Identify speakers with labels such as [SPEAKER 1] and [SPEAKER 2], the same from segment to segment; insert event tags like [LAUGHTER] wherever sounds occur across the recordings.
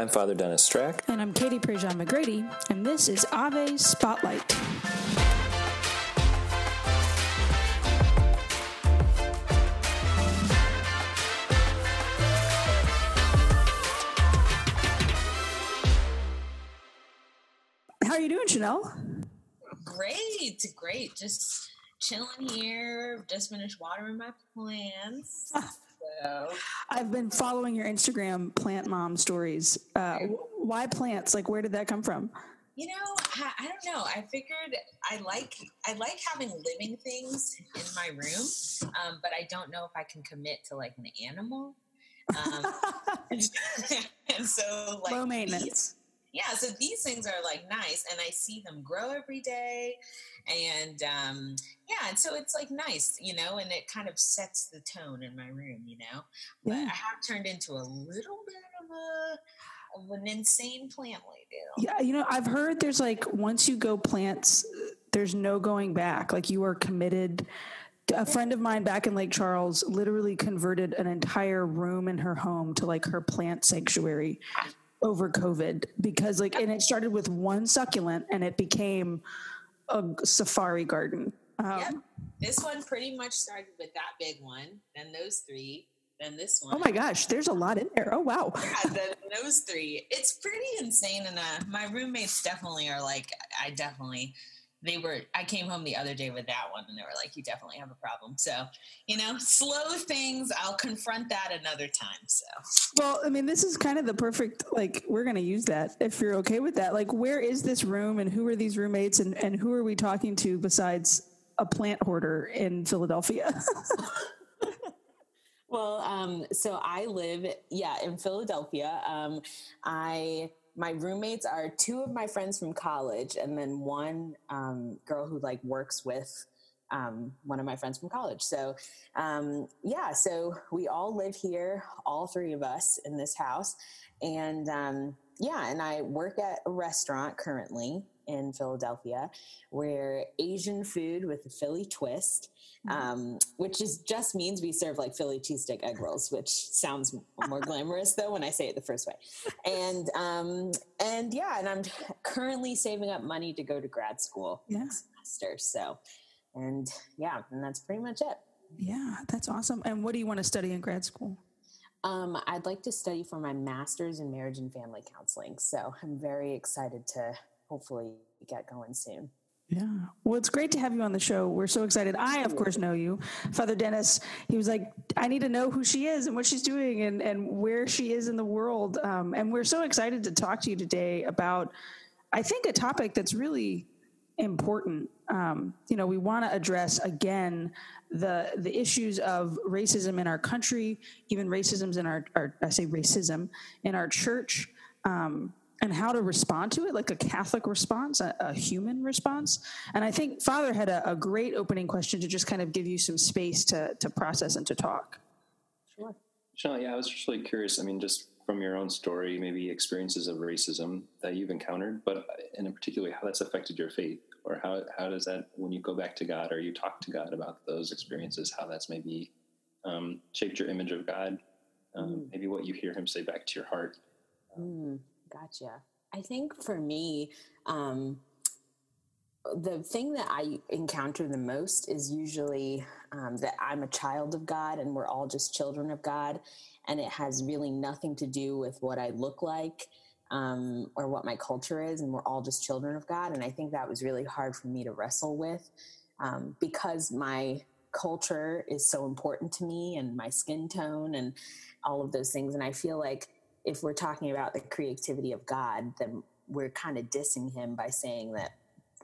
[SPEAKER 1] I'm Father Dennis Strach.
[SPEAKER 2] And I'm Katie Prejean McGrady, and this is Ave Spotlight. How are you doing, Chanel?
[SPEAKER 3] Great, great. Just chilling here. Just finished watering my plants. Ah,
[SPEAKER 2] I've been following your Instagram plant mom stories. Uh, why plants? Like, where did that come from?
[SPEAKER 3] You know, I, I, don't know. I figured I like I like having living things in my room, um, but I don't know if I can commit to like an animal. Um, [LAUGHS] and so, like
[SPEAKER 2] low maintenance
[SPEAKER 3] yeah so these things are like nice and i see them grow every day and um yeah and so it's like nice you know and it kind of sets the tone in my room you know? But yeah. i have turned into a little bit of a of an insane plant lady.
[SPEAKER 2] Yeah you know i've heard there's like once you go plants there's no going back. Like you are committed. A friend of mine back in Lake Charles literally converted an entire room in her home to like her plant sanctuary over COVID because like, and it started with one succulent and it became a safari garden.
[SPEAKER 3] Um, yep. This one pretty much started with that big one, then those three, then this one.
[SPEAKER 2] Oh my gosh, there's a lot in there. Oh wow.
[SPEAKER 3] Yeah, then those three. It's pretty insane. And uh, my roommates definitely are like, I definitely they were i came home the other day with that one and they were like you definitely have a problem. So you know slow things i'll confront that another time so.
[SPEAKER 2] Well i mean this is kind of the perfect like we're going to use that if you're okay with that. Like where is this room and who are these roommates and, and who are we talking to besides a plant hoarder in philadelphia? [LAUGHS]
[SPEAKER 3] Well um, so i live yeah in philadelphia. Um, i my roommates are two of my friends from college and then one um, girl who like works with um, one of my friends from college. So um, yeah so we all live here all three of us in this house. And um, yeah and i work at a restaurant currently in philadelphia where asian food with a philly twist Mm-hmm. um, which is just means we serve like Philly cheesesteak egg rolls, which sounds more glamorous though when I say it the first way. And um, and yeah, and I'm currently saving up money to go to grad school yeah. next semester. So, and yeah, and that's pretty much it.
[SPEAKER 2] Yeah, that's awesome. And what do you want to study in grad school?
[SPEAKER 3] Um, I'd like to study for my master's in marriage and family counseling. So I'm very excited to hopefully get going soon.
[SPEAKER 2] Yeah. Well, it's great to have you on the show. We're so excited. I, of course, know you. Father Dennis, he was like, I need to know who she is and what she's doing and, and where she is in the world. Um, and we're so excited to talk to you today about, I think, a topic that's really important. Um, you know, we want to address again the the issues of racism in our country, even racisms in our, our I say racism in our church. Um, and how to respond to it, like a Catholic response, a, a human response. And I think Father had a, a, great opening question to just kind of give you some space to, to process and to talk.
[SPEAKER 1] Sure. Sean, yeah, I was just really curious. I mean, just from your own story, maybe experiences of racism that you've encountered, but in particular, how that's affected your faith, or how, how does that, when you go back to God or you talk to God about those experiences, how that's maybe um, shaped your image of God, um, mm. maybe what you hear Him say back to your heart.
[SPEAKER 3] Mm. Gotcha. I think for me, um, the thing that I encounter the most is usually um, that I'm a child of God and we're all just children of God. And it has really nothing to do with what I look like um, or what my culture is. And we're all just children of God. And I think that was really hard for me to wrestle with um, because my culture is so important to me and my skin tone and all of those things. And I feel like if we're talking about the creativity of God, then we're kind of dissing him by saying that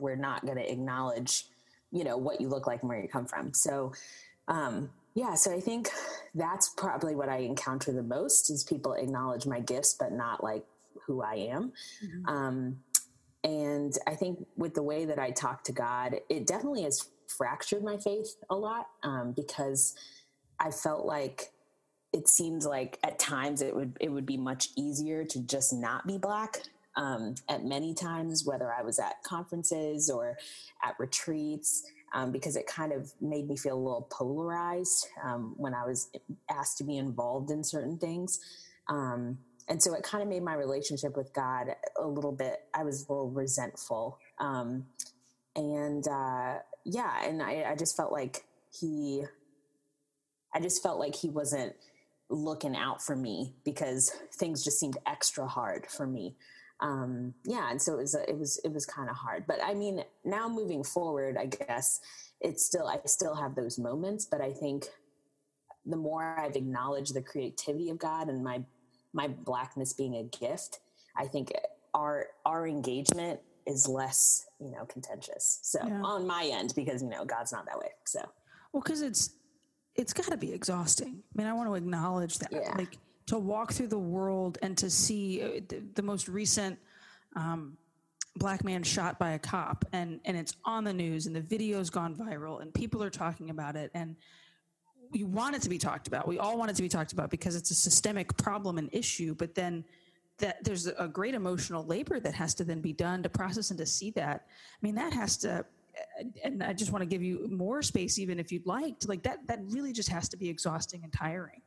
[SPEAKER 3] we're not going to acknowledge, you know, what you look like and where you come from. So, um, yeah, so I think that's probably what I encounter the most is people acknowledge my gifts, but not like who I am. Mm-hmm. Um, and I think with the way that I talk to God, it definitely has fractured my faith a lot um, because I felt like it seems like at times it would it would be much easier to just not be black um, at many times, whether I was at conferences or at retreats, um, because it kind of made me feel a little polarized um, when I was asked to be involved in certain things. Um, and so it kind of made my relationship with God a little bit. I was a little resentful, um, and uh, yeah, and I, I just felt like he, I just felt like he wasn't looking out for me because things just seemed extra hard for me. Um, yeah, and so it was it was it was kind of hard. But I mean, now moving forward, I guess it's still I still have those moments, but I think the more I've acknowledged the creativity of God and my my blackness being a gift, I think our our engagement is less, you know, contentious. So yeah. on my end, because you know God's not that way. So
[SPEAKER 2] well, because it's it's got to be exhausting. I mean, I want to acknowledge that, yeah. like to walk through the world and to see uh, the, the most recent. Um, black man shot by a cop and and it's on the news and the video's gone viral and people are talking about it and we want it to be talked about we all want it to be talked about because it's a systemic problem and issue but then that there's a great emotional labor that has to then be done to process and to see that i mean that has to and i just want to give you more space even if you'd like to like that that really just has to be exhausting and tiring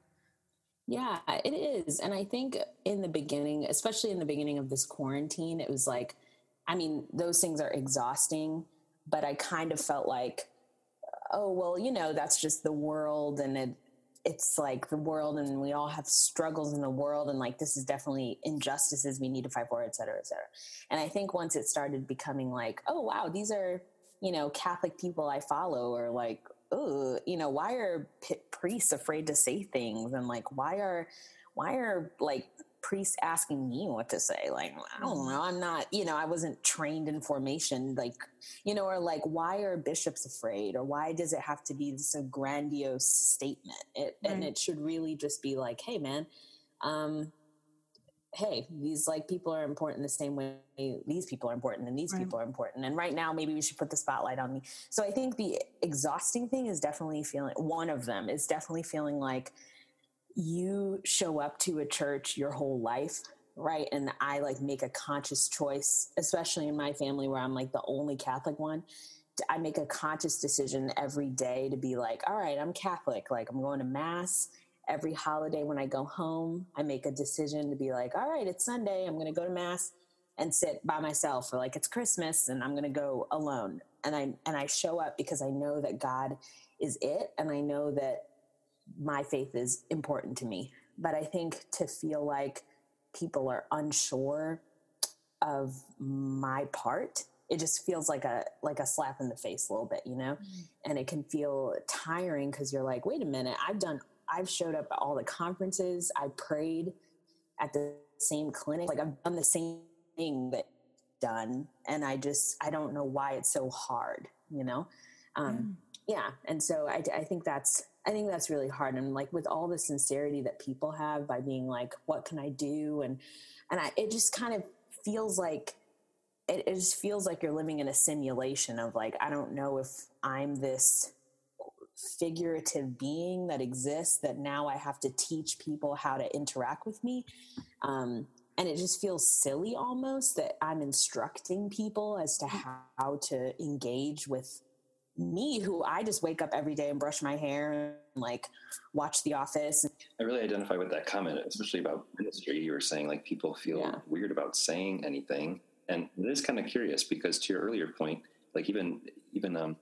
[SPEAKER 3] yeah it is and i think in the beginning especially in the beginning of this quarantine it was like I mean, those things are exhausting, but I kind of felt like, oh, well, you know, that's just the world and it, it's like the world and we all have struggles in the world and like this is definitely injustices we need to fight for, et cetera, et cetera. And I think once it started becoming like, oh, wow, these are, you know, Catholic people I follow are like, oh, you know, why are priests afraid to say things? And like, why are, why are like priests asking me what to say. Like, I don't mm-hmm. know. I'm not, you know, I wasn't trained in formation. Like, you know, or like, why are bishops afraid? Or why does it have to be this a grandiose statement? It, right. And it should really just be like, hey, man, um, hey, these like people are important the same way these people are important and these right. people are important. And right now, maybe we should put the spotlight on me. So I think the exhausting thing is definitely feeling, one of them is definitely feeling like, you show up to a church your whole life right and i like make a conscious choice especially in my family where i'm like the only catholic one i make a conscious decision every day to be like all right i'm catholic like i'm going to mass every holiday when i go home i make a decision to be like all right it's sunday i'm going to go to mass and sit by myself or like it's christmas and i'm going to go alone and i and i show up because i know that god is it and i know that my faith is important to me. But I think to feel like people are unsure of my part, it just feels like a like a slap in the face a little bit, you know? Mm-hmm. And it can feel tiring because you're like, wait a minute, I've done I've showed up at all the conferences, I prayed at the same clinic, like I've done the same thing that done and I just I don't know why it's so hard, you know? Um, mm. yeah, and so I, I think that's I think that's really hard. And like with all the sincerity that people have by being like, what can I do? And, and I, it just kind of feels like, it, it just feels like you're living in a simulation of like, I don't know if I'm this figurative being that exists that now I have to teach people how to interact with me. Um, and it just feels silly almost that I'm instructing people as to how to engage with me who I just wake up every day and brush my hair and like watch The Office.
[SPEAKER 1] I really identify with that comment, especially about ministry. You were saying like people feel yeah. weird about saying anything, and it is kind of curious because to your earlier point, like even even um,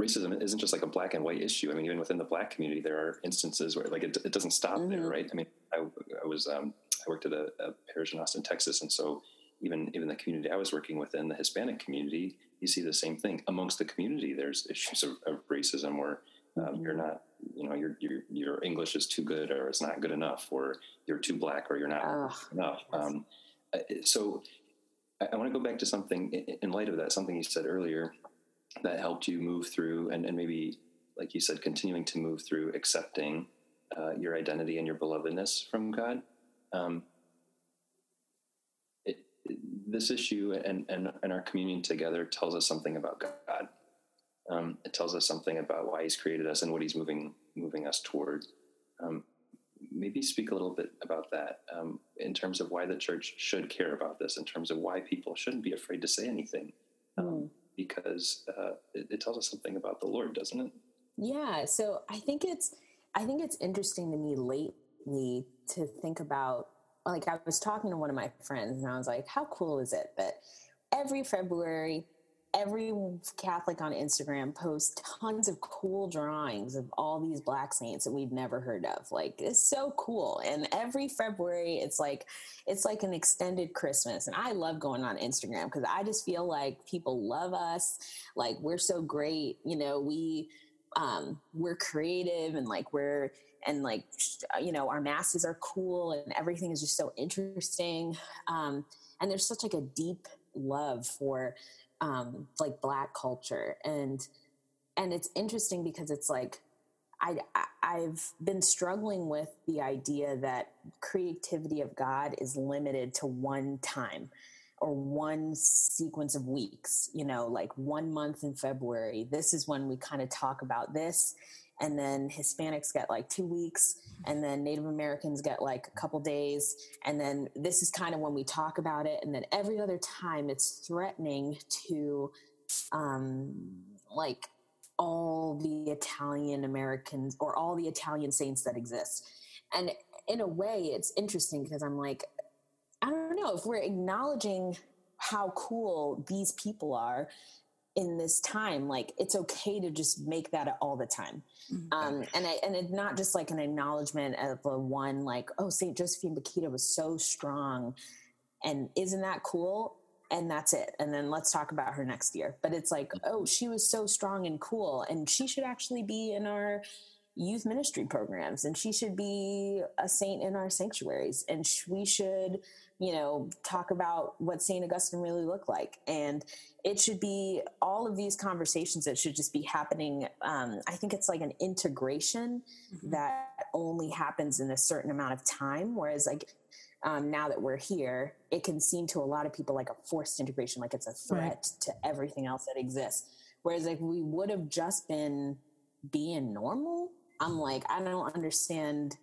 [SPEAKER 1] racism isn't just like a black and white issue. I mean, even within the black community, there are instances where like it, it doesn't stop mm-hmm. there, right? I mean, I, I was um, I worked at a, a parish in Austin, Texas, and so even even the community I was working within, the Hispanic community, you see the same thing amongst the community. There's issues of, of racism where um, mm-hmm. you're not, you know, your, your your English is too good or it's not good enough, or you're too black or you're not oh, enough. Um, uh, so I, I want to go back to something in, in, light of that, something you said earlier that helped you move through, and, and maybe, like you said, continuing to move through accepting uh, your identity and your belovedness from God. Um, this issue and, and, and our communion together tells us something about God. Um, it tells us something about why He's created us and what He's moving moving us toward. Um, maybe speak a little bit about that um, in terms of why the church should care about this, in terms of why people shouldn't be afraid to say anything, mm. Because uh, it, it tells us something about the Lord, doesn't it?
[SPEAKER 3] Yeah. So I think it's I think it's interesting to me lately to think about like I was talking to one of my friends and I was like, how cool is it that every February every Catholic on Instagram posts tons of cool drawings of all these black saints that we've never heard of. Like it's so cool. And every February it's like it's like an extended Christmas. And I love going on Instagram because I just feel like people love us. Like we're so great. You know, we um we're creative and like we're and like you know our masses are cool and everything is just so interesting um and there's such like a deep love for um, like black culture and and it's interesting because it's like I, I've been struggling with the idea that creativity of God is limited to one time or one sequence of weeks, you know, like one month in February. This is when we kind of talk about this and then Hispanics get like two weeks, and then Native Americans get like a couple days, and then this is kind of when we talk about it, and then every other time it's threatening to, um, like all the Italian Americans or all the Italian saints that exist, and in a way, it's interesting because I'm like, I don't know if we're acknowledging how cool these people are in this time like it's okay to just make that all the time. Mm-hmm. um and I, and it's not just like an acknowledgement of a one like oh saint josephine bakhita was so strong and isn't that cool? And that's it. And then let's talk about her next year. But it's like oh she was so strong and cool and she should actually be in our youth ministry programs and she should be a saint in our sanctuaries and sh- we should you know, talk about what St. Augustine really looked like. And it should be all of these conversations that should just be happening. Um, I think it's like an integration mm-hmm. that only happens in a certain amount of time. Whereas, like, um, now that we're here, it can seem to a lot of people like a forced integration, like it's a threat right. to everything else that exists. Whereas, like, we would have just been being normal. I'm like, I don't understand.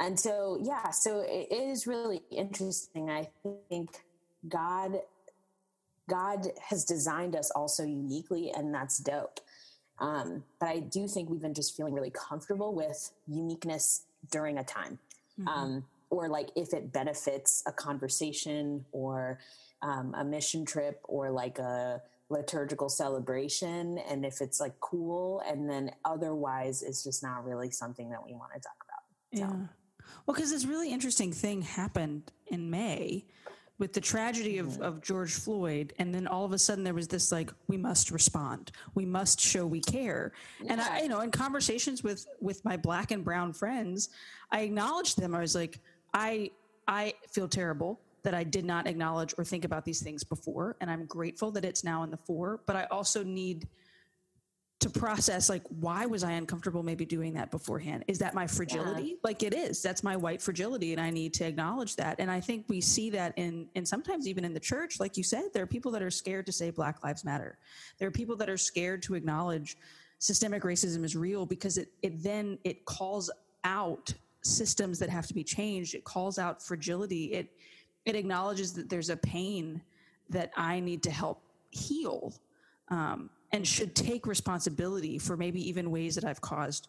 [SPEAKER 3] And so yeah so it is really interesting. I think god god has designed us also uniquely and that's dope. Um, but i do think we've been just feeling really comfortable with uniqueness during a time mm-hmm. um, or like if it benefits a conversation or um, a mission trip or like a liturgical celebration and if it's like cool and then otherwise it's just not really something that we want to talk about
[SPEAKER 2] so. yeah well, because this really interesting thing happened in May with the tragedy of, mm-hmm. of George Floyd, and then all of a sudden there was this like, we must respond, we must show we care. And I, you know, in conversations with with my black and brown friends, I acknowledged them. I was like, I I feel terrible that I did not acknowledge or think about these things before, and I'm grateful that it's now in the fore. But I also need to process like why was i uncomfortable maybe doing that beforehand? Is that my fragility? Yeah. like it is. That's my white fragility and i need to acknowledge that and i think we see that in and sometimes even in the church like you said there are people that are scared to say black lives matter. There are people that are scared to acknowledge systemic racism is real because it it then it calls out systems that have to be changed. It calls out fragility. It it acknowledges that there's a pain that i need to help heal um, and should take responsibility for maybe even ways that I've caused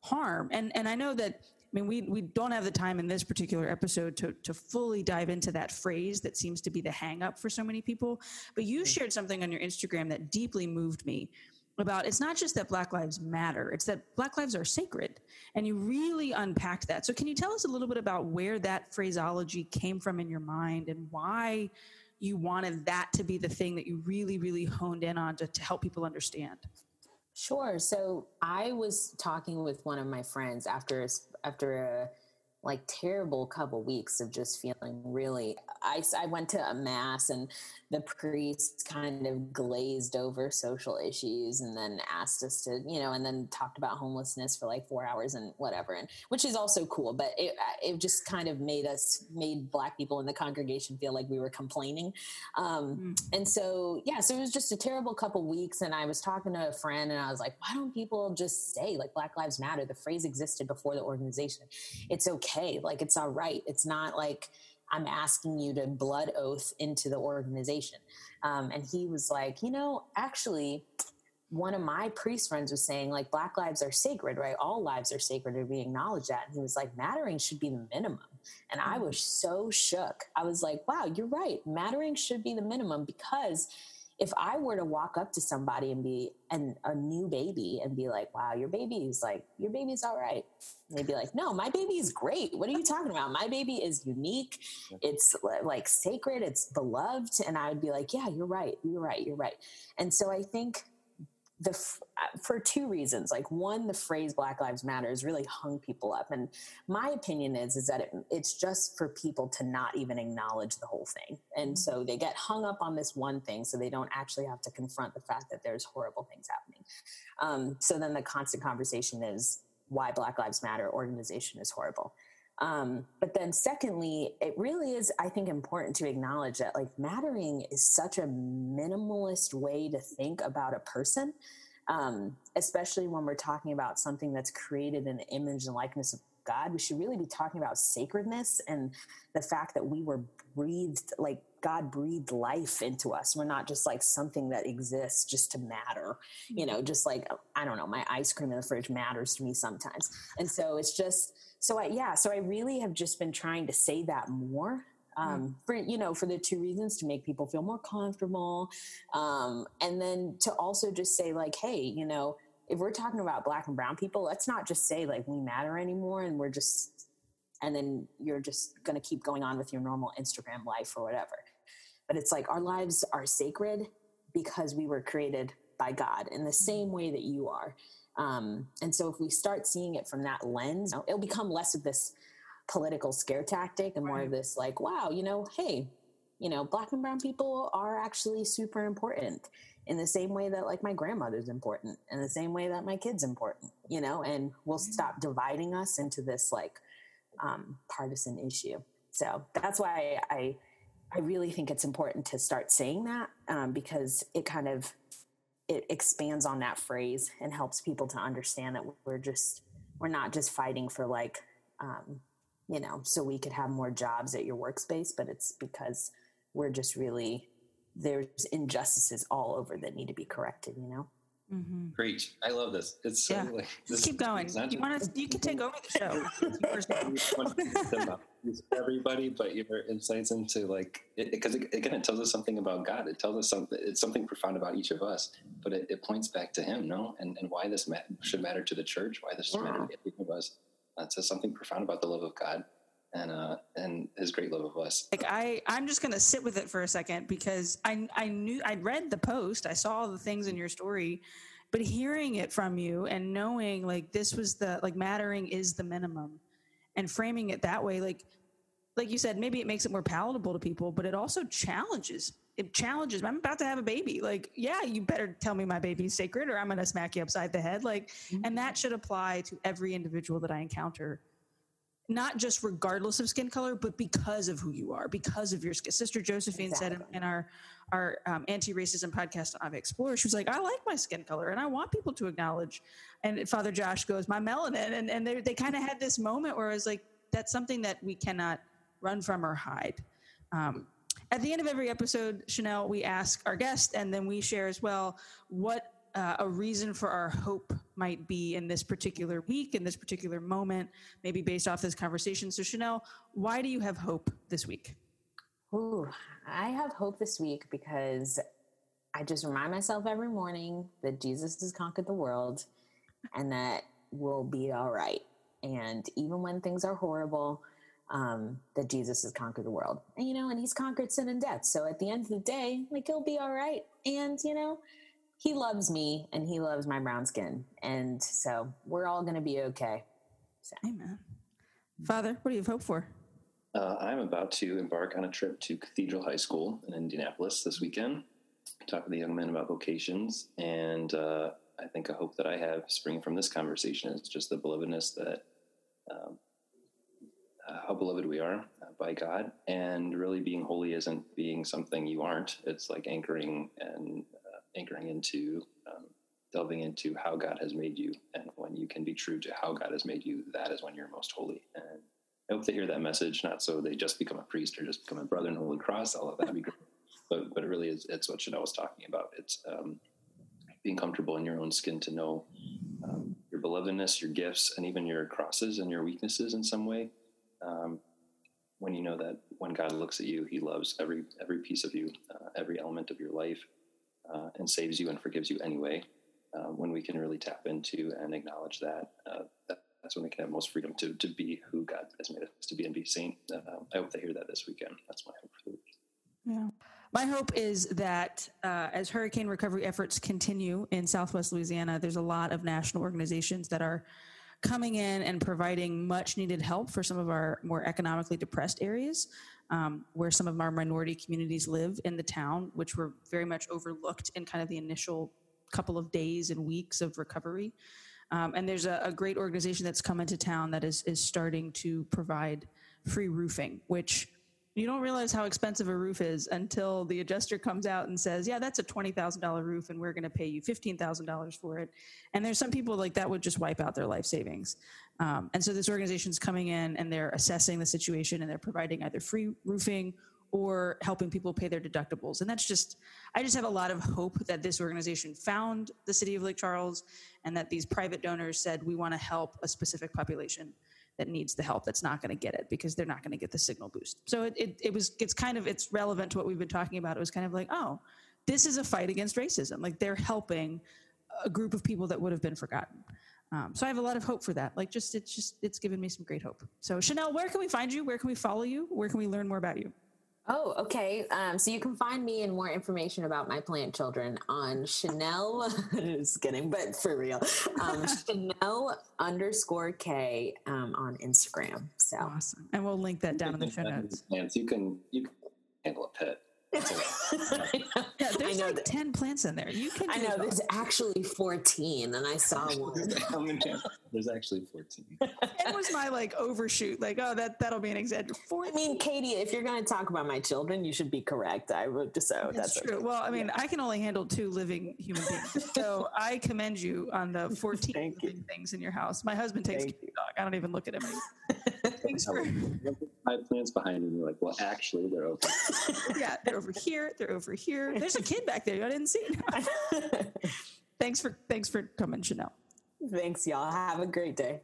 [SPEAKER 2] harm. And and I know that I mean we we don't have the time in this particular episode to to fully dive into that phrase that seems to be the hang up for so many people. But you shared something on your Instagram that deeply moved me about it's not just that black lives matter it's that black lives are sacred and you really unpacked that so can you tell us a little bit about where that phraseology came from in your mind and why you wanted that to be the thing that you really, really honed in on to, to help people understand?
[SPEAKER 3] Sure. So I was talking with one of my friends after after a like terrible couple weeks of just feeling really I, I went to a mass and the priest kind of glazed over social issues and then asked us to you know and then talked about homelessness for like four hours and whatever and which is also cool but it, it just kind of made us made black people in the congregation feel like we were complaining um, mm. and so yeah so it was just a terrible couple weeks and i was talking to a friend and i was like why don't people just say like black lives matter? The phrase existed before the organization. It's okay like it's all right. It's not like I'm asking you to blood oath into the organization. Um, and he was like, you know, actually, one of my priest friends was saying, like, Black lives are sacred, right? All lives are sacred, and we acknowledge that. And he was like, mattering should be the minimum. And I was so shook. I was like, wow, you're right. Mattering should be the minimum because if I were to walk up to somebody and be and a new baby and be like, "Wow, your baby's like your baby's all right," and they'd be like, "No, my baby is great. What are you talking about? My baby is unique. It's like sacred. It's beloved." And I would be like, "Yeah, you're right. You're right. You're right." And so I think the uh, for two reasons. Like one the phrase black lives matter has really hung people up and my opinion is is that it, it's just for people to not even acknowledge the whole thing. And mm-hmm. so they get hung up on this one thing so they don't actually have to confront the fact that there's horrible things happening. Um, so then the constant conversation is why black lives matter organization is horrible um, but then secondly, it really is, I think, important to acknowledge that like mattering is such a minimalist way to think about a person. Um, especially when we're talking about something that's created in the image and likeness of God, we should really be talking about sacredness and the fact that we were breathed, like God breathed life into us. We're not just like something that exists just to matter, you know, just like, I don't know, my ice cream in the fridge matters to me sometimes. And so it's just, so I, yeah, so I really have just been trying to say that more um, mm. for you know for the two reasons to make people feel more comfortable um, and then to also just say like hey you know if we're talking about black and brown people let's not just say like we matter anymore and we're just and then you're just going to keep going on with your normal instagram life or whatever but it's like our lives are sacred because we were created by god in the mm. same way that you are um, and so if we start seeing it from that lens, it'll become less of this political scare tactic and more right. of this like, wow, you know, hey, you know, black and brown people are actually super important in the same way that like my grandmother's important in the same way that my kid's important, you know, and we'll mm-hmm. stop dividing us into this like um, partisan issue. So that's why I, I really think it's important to start saying that um, because it kind of it expands on that phrase and helps people to understand that we're just we're not just fighting for like um, you know so we could have more jobs at your workspace but it's because we're just really there's injustices all over that need to be corrected you know
[SPEAKER 1] Mm-hmm. Great. I love this. It's so
[SPEAKER 2] yeah. like, this, Just keep going. You want to? You can take over the
[SPEAKER 1] show. [LAUGHS] everybody, but your insights into like because it, it, again, it tells us something about God. It tells us something. It's something profound about each of us, but it, it points back to Him, no, and and why this should matter to the church. Why this should yeah. matter to each of us. It says something profound about the love of God and uh and his great love of us
[SPEAKER 2] like i i'm just gonna sit with it for a second because i i knew i read the post i saw all the things in your story but hearing it from you and knowing like this was the like mattering is the minimum and framing it that way like like you said maybe it makes it more palatable to people but it also challenges it challenges i'm about to have a baby. Like yeah you better tell me my baby's sacred or i'm gonna smack you upside the head. Like mm-hmm. and that should apply to every individual that i encounter not just regardless of skin color, but because of who you are, because of your skin. Sister Josephine exactly. said in, our our um, anti-racism podcast on Ave Explores, she was like, "I like my skin color, and I want people to acknowledge." And Father Josh goes, "My melanin," and and they they kind of had this moment where I was like, "That's something that we cannot run from or hide." Um, at the end of every episode, Chanel, we ask our guest, and then we share as well what uh, a reason for our hope might be in this particular week, in this particular moment, maybe based off this conversation. So, Chanel, why do you have hope this week?
[SPEAKER 3] Ooh, I have hope this week because I just remind myself every morning that Jesus has conquered the world and that we'll be all right. And even when things are horrible, um, that Jesus has conquered the world. And, you know, and he's conquered sin and death. So at the end of the day, like, he'll be all right. And, you know, he loves me and he loves my brown skin. And so we're all going to be okay. So.
[SPEAKER 2] Amen. Father, what do you hope for?
[SPEAKER 1] Uh, I'm about to embark on a trip to Cathedral High School in Indianapolis this weekend. Talk with the young men about vocations, and uh, I think a hope that I have springing from this conversation is just the belovedness that um, uh, how beloved we are uh, by God, and really being holy isn't being something you aren't. It's like anchoring and anchoring into um, delving into how God has made you. And when you can be true to how God has made you, that is when you're most holy. And I hope they hear that message, not so they just become a priest or just become a brother in Holy Cross. All of that be great. But, but it really is, it's what Chanel was talking about. It's um, being comfortable in your own skin to know um, your belovedness, your gifts, and even your crosses and your weaknesses in some way. Um, when you know that when God looks at you, He loves every every piece of you, uh, every element of your life, uh, and saves you and forgives you anyway. Uh, when we can really tap into and acknowledge that, uh, that, that's when we can have most freedom to to be who God has made us to be and be seen. Uh, I hope they hear that this weekend. That's my hope for the week.
[SPEAKER 2] Yeah. My hope is that uh, as hurricane recovery efforts continue in Southwest Louisiana, there's a lot of national organizations that are coming in and providing much needed help for some of our more economically depressed areas um, where some of our minority communities live in the town, which were very much overlooked in kind of the initial couple of days and weeks of recovery. Um, and there's a, a, great organization that's come into town that is, is starting to provide free roofing, which you don't realize how expensive a roof is until the adjuster comes out and says, "Yeah, that's a twenty thousand dollar roof, and we're going to pay you fifteen thousand dollars for it." And there's some people like that would just wipe out their life savings. Um, and so this organization's coming in and they're assessing the situation and they're providing either free roofing or helping people pay their deductibles. And that's just, I just have a lot of hope that this organization found the city of Lake Charles and that these private donors said, we want to help a specific population that needs the help that's not going to get it because they're not going to get the signal boost. So it, it, it was it's kind of it's relevant to what we've been talking about. It was kind of like, oh, this is a fight against racism. Like they're helping a group of people that would have been forgotten. Um, so I have a lot of hope for that. Like just it's just it's given me some great hope. So Chanel, where can we find you? Where can we follow you? Where can we learn more about you?
[SPEAKER 3] Oh, okay. Um, so you can find me and more information about my plant children on Chanel. [LAUGHS] just kidding, but for real, um, [LAUGHS] Chanel underscore K um, on Instagram. So
[SPEAKER 2] awesome, and we'll link that down in the show notes.
[SPEAKER 1] Plants, you can you can handle a pet
[SPEAKER 2] yeah, [LAUGHS] there's like that, 10 plants in there. You can
[SPEAKER 3] I know there's actually 14 and I saw one.
[SPEAKER 1] there's actually 14. [LAUGHS]
[SPEAKER 2] It was my like overshoot. Like, oh, that, that'll be an exaggeration.
[SPEAKER 3] I mean, Katie, if you're going to talk about my children, you should be correct. I would just, so
[SPEAKER 2] that's, that's true. Okay. Well, I mean, yeah. I can only handle two living human beings. So I commend you on the 14 living you. things in your house. My husband takes care of dog. I don't even look at him
[SPEAKER 1] Thanks for [LAUGHS] five plants behind you. You're like, well, actually, they're okay.
[SPEAKER 2] yeah, they're over here. They're over here. There's a kid back there. I didn't see. [LAUGHS] [LAUGHS] thanks for thanks for coming, Chanel.
[SPEAKER 3] Thanks, y'all. Have a great day.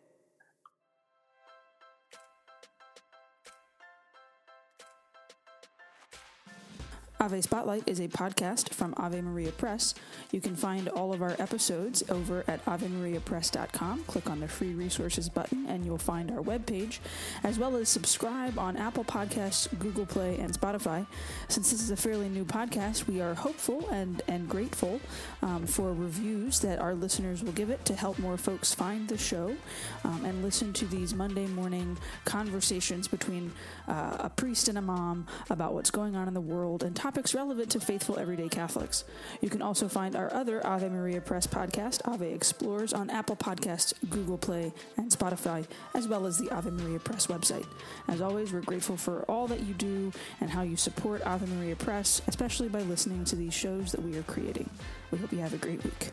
[SPEAKER 2] Ave Spotlight is a podcast from Ave Maria Press. You can find all of our episodes over at AveMariaPress.com. Click on the free resources button and you'll find our webpage, as well as subscribe on Apple Podcasts, Google Play, and Spotify. Since this is a fairly new podcast, we are hopeful and, and grateful um, for reviews that our listeners will give it to help more folks find the show um, and listen to these Monday morning conversations between uh, a priest and a mom about what's going on in the world and topics relevant to faithful everyday Catholics. You can also find our other Ave Maria Press podcast, Ave Explores, on Apple Podcasts, Google Play, and Spotify, as well as the Ave Maria Press website. As always, we're grateful for all that you do and how you support Ave Maria Press, especially by listening to these shows that we are creating. We hope you have a great week.